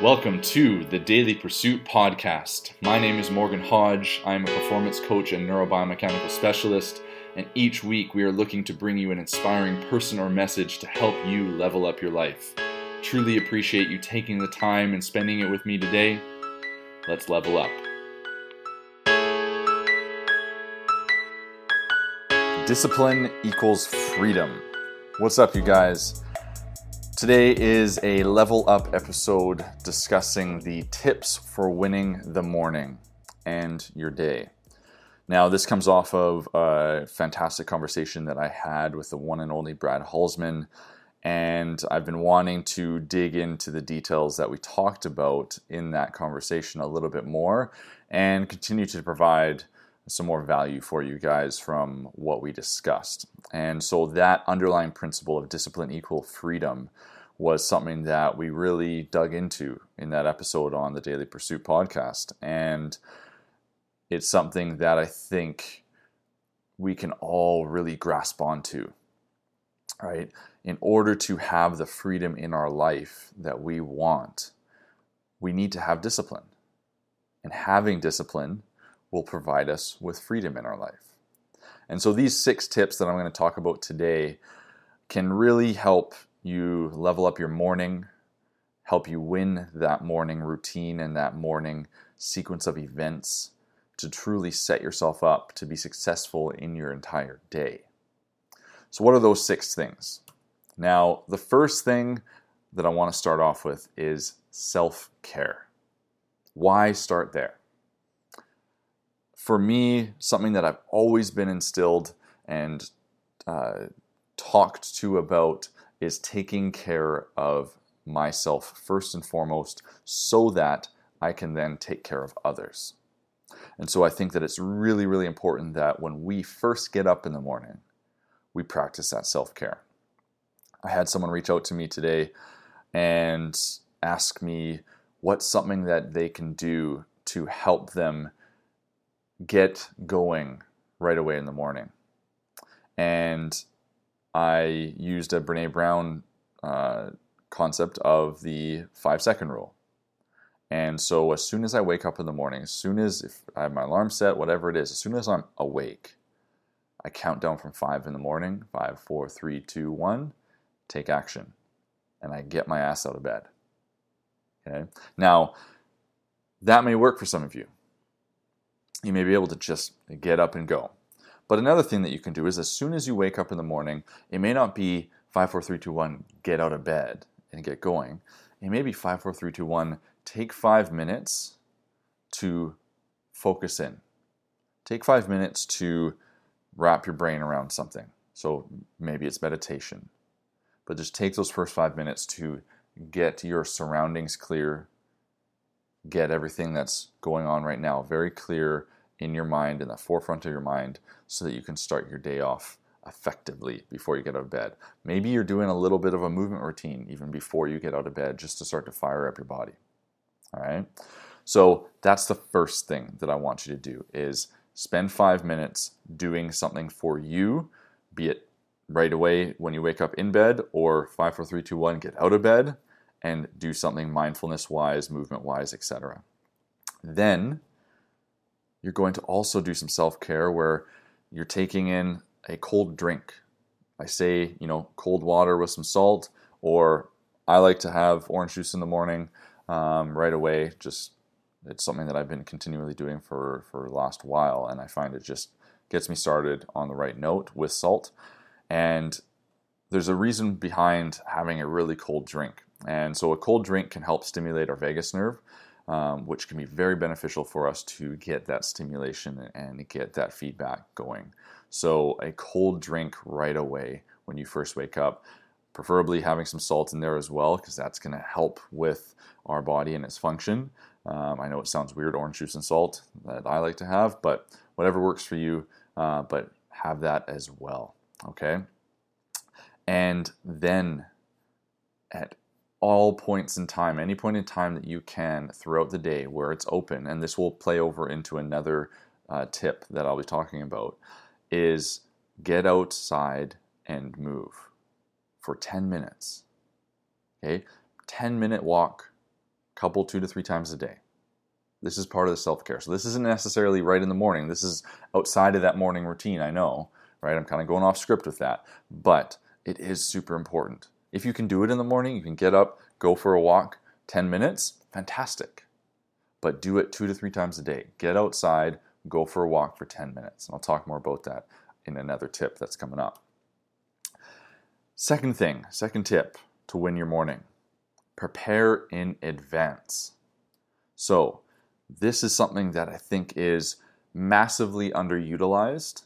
Welcome to the Daily Pursuit podcast. My name is Morgan Hodge. I am a performance coach and neurobiomechanical specialist, and each week we are looking to bring you an inspiring person or message to help you level up your life. Truly appreciate you taking the time and spending it with me today. Let's level up. Discipline equals freedom. What's up, you guys? Today is a level up episode discussing the tips for winning the morning and your day. Now, this comes off of a fantastic conversation that I had with the one and only Brad Hulsman, and I've been wanting to dig into the details that we talked about in that conversation a little bit more and continue to provide some more value for you guys from what we discussed. And so that underlying principle of discipline equal freedom was something that we really dug into in that episode on the Daily Pursuit podcast. And it's something that I think we can all really grasp onto, right? In order to have the freedom in our life that we want, we need to have discipline. And having discipline will provide us with freedom in our life. And so these six tips that I'm going to talk about today can really help you level up your morning, help you win that morning routine and that morning sequence of events to truly set yourself up to be successful in your entire day. So, what are those six things? Now, the first thing that I want to start off with is self care. Why start there? For me, something that I've always been instilled and uh, talked to about is taking care of myself first and foremost so that I can then take care of others. And so I think that it's really, really important that when we first get up in the morning, we practice that self care. I had someone reach out to me today and ask me what's something that they can do to help them get going right away in the morning. And I used a Brene Brown uh, concept of the five second rule. And so as soon as I wake up in the morning, as soon as if I have my alarm set, whatever it is, as soon as I'm awake, I count down from five in the morning, five, four, three, two, one, take action. And I get my ass out of bed. Okay. Now, that may work for some of you. You may be able to just get up and go. But another thing that you can do is as soon as you wake up in the morning, it may not be 5, 4, 3, 2, 1, get out of bed and get going. It may be 5, 4, 3, 2, 1, take five minutes to focus in. Take five minutes to wrap your brain around something. So maybe it's meditation. But just take those first five minutes to get your surroundings clear, get everything that's going on right now very clear in your mind, in the forefront of your mind, so that you can start your day off effectively before you get out of bed. Maybe you're doing a little bit of a movement routine even before you get out of bed just to start to fire up your body. All right? So that's the first thing that I want you to do is spend 5 minutes doing something for you, be it right away when you wake up in bed or 5 4 3 2 1 get out of bed and do something mindfulness wise, movement wise, etc. Then you're going to also do some self care where you're taking in a cold drink. I say, you know, cold water with some salt, or I like to have orange juice in the morning um, right away. Just it's something that I've been continually doing for for the last while, and I find it just gets me started on the right note with salt. And there's a reason behind having a really cold drink. And so a cold drink can help stimulate our vagus nerve, um, which can be very beneficial for us to get that stimulation and get that feedback going. So, a cold drink right away when you first wake up, preferably having some salt in there as well, because that's going to help with our body and its function. Um, I know it sounds weird, orange juice and salt that I like to have, but whatever works for you, uh, but have that as well. Okay. And then at all points in time, any point in time that you can throughout the day where it's open, and this will play over into another uh, tip that I'll be talking about, is get outside and move for 10 minutes. Okay, 10 minute walk, couple, two to three times a day. This is part of the self care. So this isn't necessarily right in the morning. This is outside of that morning routine, I know, right? I'm kind of going off script with that, but it is super important. If you can do it in the morning, you can get up, go for a walk, 10 minutes, fantastic. But do it two to three times a day. Get outside, go for a walk for 10 minutes. And I'll talk more about that in another tip that's coming up. Second thing, second tip to win your morning prepare in advance. So, this is something that I think is massively underutilized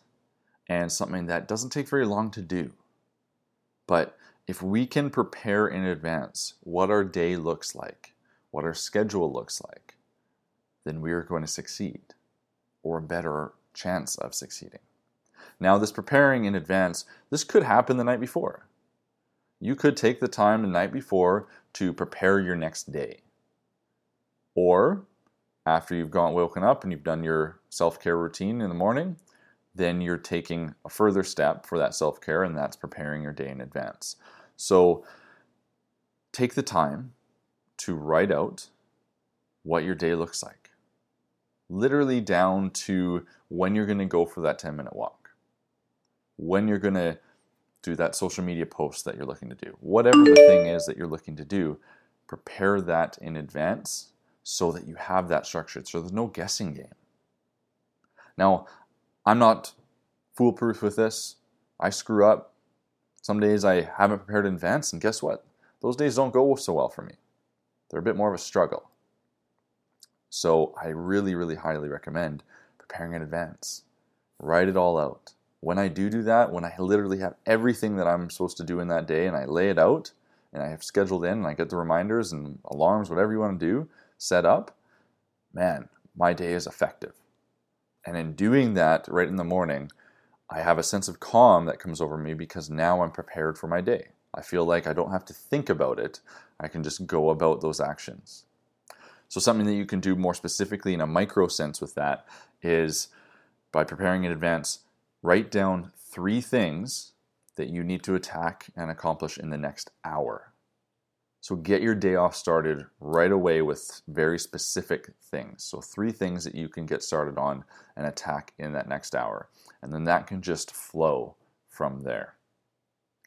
and something that doesn't take very long to do. But if we can prepare in advance what our day looks like, what our schedule looks like, then we are going to succeed or a better chance of succeeding. Now, this preparing in advance, this could happen the night before. You could take the time the night before to prepare your next day. Or after you've gone woken up and you've done your self-care routine in the morning, then you're taking a further step for that self-care and that's preparing your day in advance. So take the time to write out what your day looks like. Literally down to when you're going to go for that 10 minute walk, when you're going to do that social media post that you're looking to do. Whatever the thing is that you're looking to do, prepare that in advance so that you have that structured. So there's no guessing game. Now, I'm not foolproof with this. I screw up. Some days I haven't prepared in advance, and guess what? Those days don't go so well for me. They're a bit more of a struggle. So I really, really highly recommend preparing in advance. Write it all out. When I do do that, when I literally have everything that I'm supposed to do in that day and I lay it out and I have scheduled in and I get the reminders and alarms, whatever you want to do, set up, man, my day is effective. And in doing that right in the morning, I have a sense of calm that comes over me because now I'm prepared for my day. I feel like I don't have to think about it. I can just go about those actions. So, something that you can do more specifically in a micro sense with that is by preparing in advance, write down three things that you need to attack and accomplish in the next hour. So get your day off started right away with very specific things. So, three things that you can get started on and attack in that next hour. And then that can just flow from there.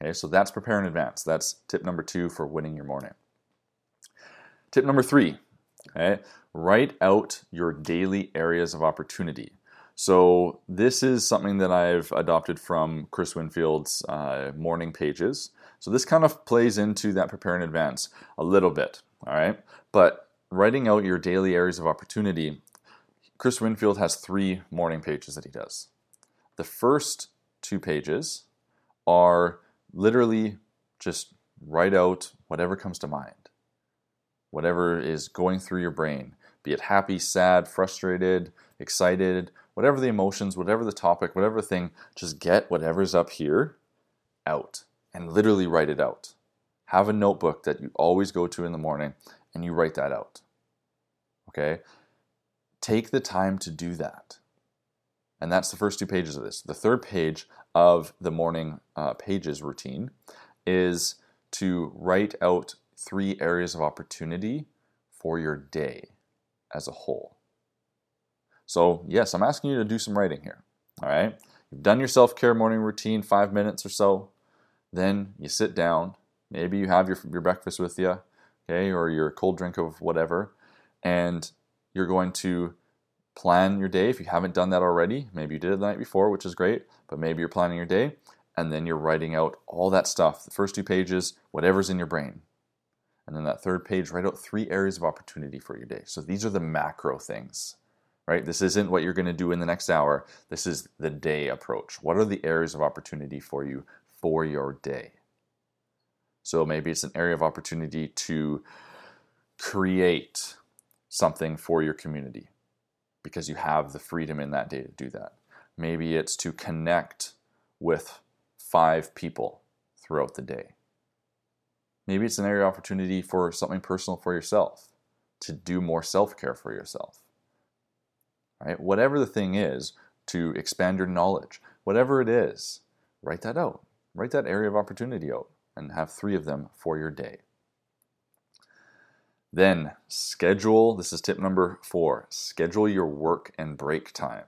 Okay, so that's prepare in advance. That's tip number two for winning your morning. Tip number three, okay, write out your daily areas of opportunity. So, this is something that I've adopted from Chris Winfield's uh, morning pages. So this kind of plays into that prepare in advance a little bit, all right? But writing out your daily areas of opportunity, Chris Winfield has three morning pages that he does. The first two pages are literally just write out whatever comes to mind, whatever is going through your brain, be it happy, sad, frustrated, excited, whatever the emotions, whatever the topic, whatever the thing, just get whatever's up here out and literally write it out. Have a notebook that you always go to in the morning and you write that out. Okay? Take the time to do that. And that's the first two pages of this. The third page of the morning uh, pages routine is to write out three areas of opportunity for your day as a whole. So, yes, I'm asking you to do some writing here. All right? You've done your self care morning routine, five minutes or so. Then you sit down. Maybe you have your, your breakfast with you, okay, or your cold drink of whatever, and you're going to plan your day. If you haven't done that already, maybe you did it the night before, which is great, but maybe you're planning your day, and then you're writing out all that stuff. The first two pages, whatever's in your brain. And then that third page, write out three areas of opportunity for your day. So these are the macro things, right? This isn't what you're going to do in the next hour. This is the day approach. What are the areas of opportunity for you for your day. So maybe it's an area of opportunity to create something for your community because you have the freedom in that day to do that. Maybe it's to connect with five people throughout the day. Maybe it's an area of opportunity for something personal for yourself, to do more self care for yourself. Right? Whatever the thing is, to expand your knowledge, whatever it is, write that out. Write that area of opportunity out and have three of them for your day. Then schedule, this is tip number four schedule your work and break time.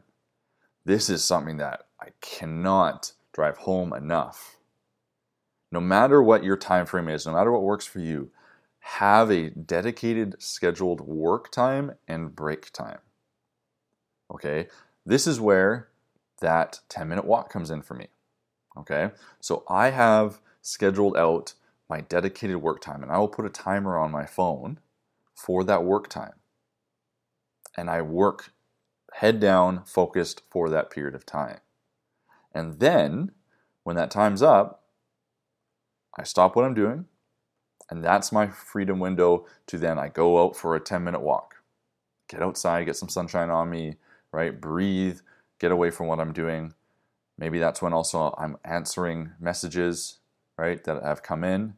This is something that I cannot drive home enough. No matter what your time frame is, no matter what works for you, have a dedicated scheduled work time and break time. Okay? This is where that 10 minute walk comes in for me. Okay? So I have scheduled out my dedicated work time and I will put a timer on my phone for that work time. And I work head down, focused for that period of time. And then when that time's up, I stop what I'm doing, and that's my freedom window to then I go out for a 10 minute walk. Get outside, get some sunshine on me, right? Breathe, get away from what I'm doing. Maybe that's when also I'm answering messages, right, that have come in,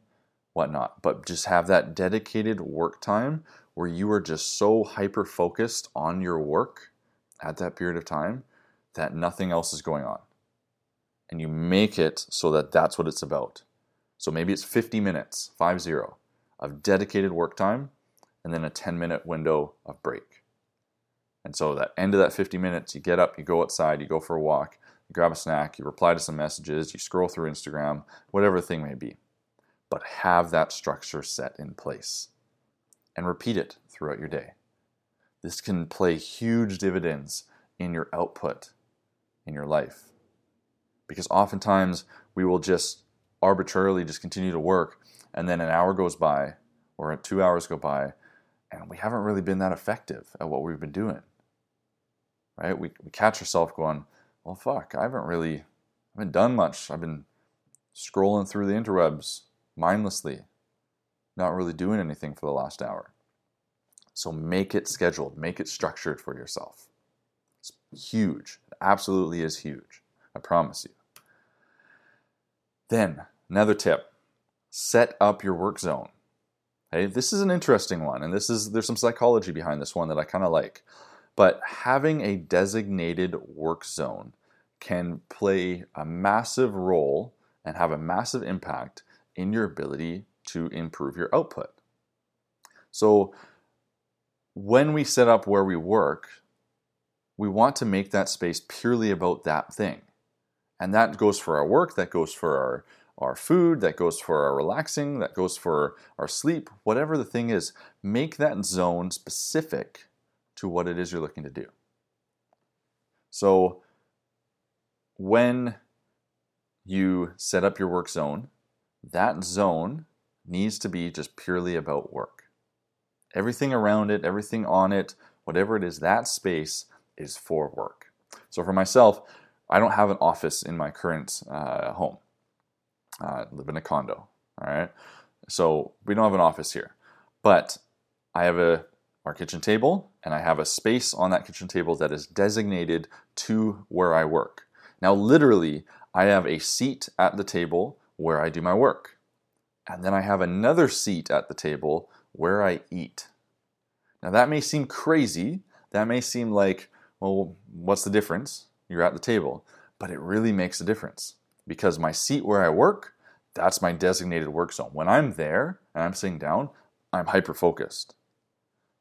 whatnot. But just have that dedicated work time where you are just so hyper focused on your work at that period of time that nothing else is going on. And you make it so that that's what it's about. So maybe it's 50 minutes, 5 0, of dedicated work time, and then a 10 minute window of break. And so that end of that 50 minutes, you get up, you go outside, you go for a walk, grab a snack, you reply to some messages, you scroll through Instagram, whatever the thing may be. But have that structure set in place and repeat it throughout your day. This can play huge dividends in your output in your life. Because oftentimes we will just arbitrarily just continue to work and then an hour goes by or two hours go by and we haven't really been that effective at what we've been doing right we, we catch ourselves going well fuck i haven't really I haven't done much i've been scrolling through the interwebs mindlessly not really doing anything for the last hour so make it scheduled make it structured for yourself it's huge it absolutely is huge i promise you then Another tip set up your work zone. Okay, this is an interesting one, and this is there's some psychology behind this one that I kind of like. But having a designated work zone can play a massive role and have a massive impact in your ability to improve your output. So, when we set up where we work, we want to make that space purely about that thing. And that goes for our work, that goes for our our food, that goes for our relaxing, that goes for our sleep, whatever the thing is, make that zone specific to what it is you're looking to do. So when you set up your work zone, that zone needs to be just purely about work. Everything around it, everything on it, whatever it is, that space is for work. So for myself, I don't have an office in my current uh, home uh, live in a condo. All right. So we don't have an office here, but I have a our kitchen table and I have a space on that kitchen table that is designated to where I work. Now, literally, I have a seat at the table where I do my work. And then I have another seat at the table where I eat. Now, that may seem crazy. That may seem like, well, what's the difference? You're at the table. But it really makes a difference because my seat where I work, that's my designated work zone. When I'm there and I'm sitting down, I'm hyper focused.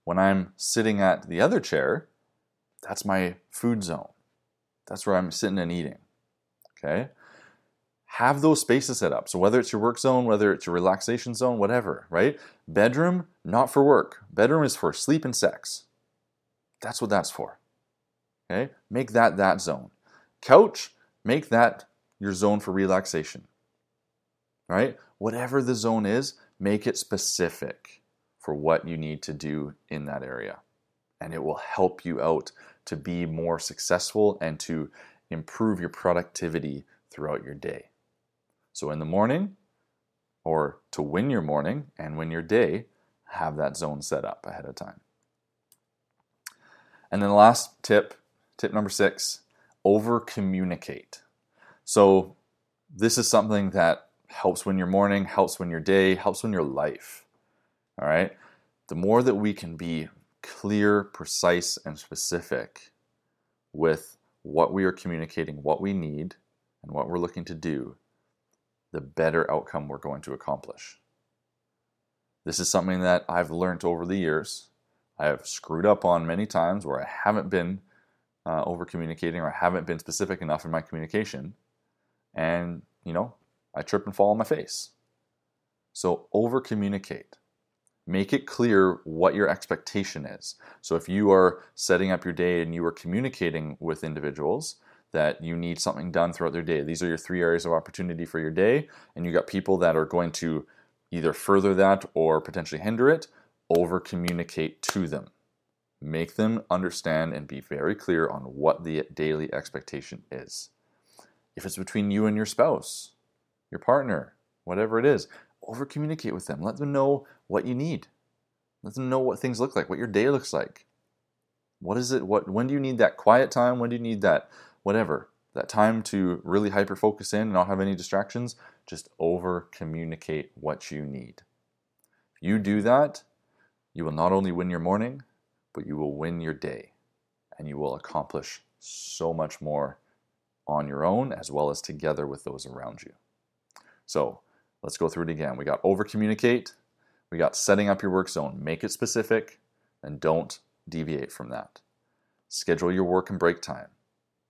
When I'm sitting at the other chair, that's my food zone. That's where I'm sitting and eating. Okay? Have those spaces set up. So whether it's your work zone, whether it's your relaxation zone, whatever, right? Bedroom, not for work. Bedroom is for sleep and sex. That's what that's for. Okay? Make that that zone. Couch, make that your zone for relaxation. Right? Whatever the zone is, make it specific for what you need to do in that area. And it will help you out to be more successful and to improve your productivity throughout your day. So in the morning, or to win your morning and win your day, have that zone set up ahead of time. And then the last tip, tip number six, over communicate. So, this is something that helps win your morning, helps win your day, helps win your life. All right? The more that we can be clear, precise, and specific with what we are communicating, what we need, and what we're looking to do, the better outcome we're going to accomplish. This is something that I've learned over the years. I have screwed up on many times where I haven't been uh, over communicating or I haven't been specific enough in my communication. And, you know, I trip and fall on my face. So over communicate. Make it clear what your expectation is. So if you are setting up your day and you are communicating with individuals that you need something done throughout their day, these are your three areas of opportunity for your day, and you got people that are going to either further that or potentially hinder it, over communicate to them. Make them understand and be very clear on what the daily expectation is. If it's between you and your spouse, your partner, whatever it is, over communicate with them. Let them know what you need. Let them know what things look like, what your day looks like. What is it? What when do you need that quiet time? When do you need that whatever? That time to really hyper focus in and not have any distractions? Just over communicate what you need. You do that, you will not only win your morning, but you will win your day and you will accomplish so much more on your own as well as together with those around you. So let's go through it again. We got over communicate, we got setting up your work zone, make it specific, and don't deviate from that. Schedule your work and break time,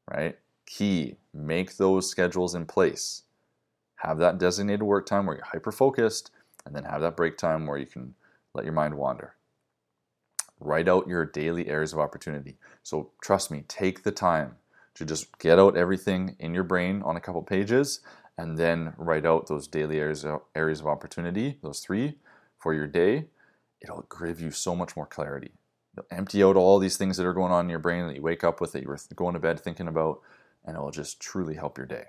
right? Key, make those schedules in place. Have that designated work time where you're hyper focused, and then have that break time where you can let your mind wander. Write out your daily areas of opportunity. So trust me, take the time to just get out everything in your brain on a couple pages and then write out those daily areas of, areas of opportunity, those three for your day. It'll give you so much more clarity. You'll empty out all these things that are going on in your brain that you wake up with that you were going to bed thinking about, and it will just truly help your day.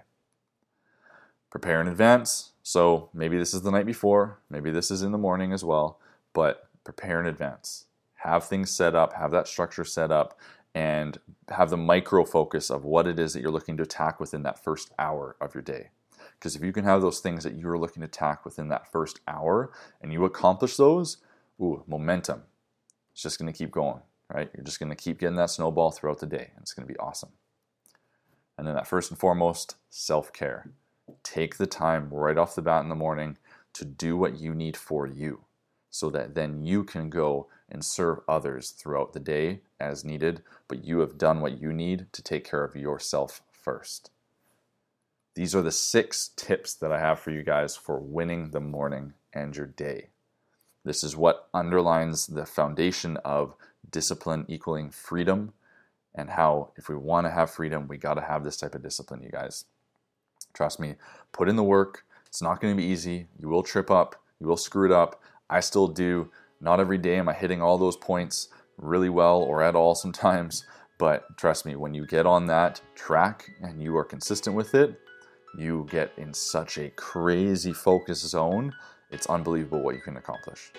Prepare in advance. So maybe this is the night before, maybe this is in the morning as well, but prepare in advance. Have things set up, have that structure set up, and have the micro focus of what it is that you're looking to attack within that first hour of your day. Because if you can have those things that you're looking to attack within that first hour and you accomplish those, ooh, momentum. It's just going to keep going, right? You're just going to keep getting that snowball throughout the day, and it's going to be awesome. And then that first and foremost, self care. Take the time right off the bat in the morning to do what you need for you so that then you can go and serve others throughout the day as needed, but you have done what you need to take care of yourself first. These are the six tips that I have for you guys for winning the morning and your day. This is what underlines the foundation of discipline equaling freedom, and how, if we want to have freedom, we got to have this type of discipline, you guys. Trust me, put in the work. It's not going to be easy. You will trip up, you will screw it up. I still do. Not every day am I hitting all those points really well or at all sometimes, but trust me, when you get on that track and you are consistent with it, you get in such a crazy focus zone. It's unbelievable what you can accomplish.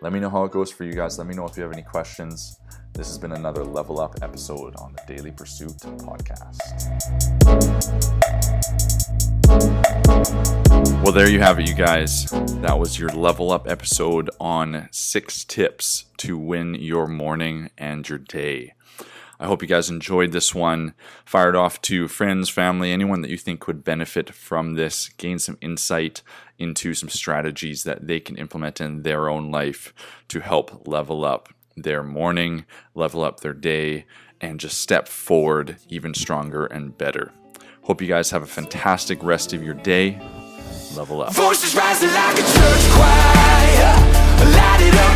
Let me know how it goes for you guys. Let me know if you have any questions. This has been another Level Up episode on the Daily Pursuit podcast. Well, there you have it, you guys. That was your Level Up episode on six tips to win your morning and your day. I hope you guys enjoyed this one. Fired off to friends, family, anyone that you think could benefit from this, gain some insight into some strategies that they can implement in their own life to help level up their morning, level up their day, and just step forward even stronger and better. Hope you guys have a fantastic rest of your day. Level up. Voices rising like a church choir, light it up.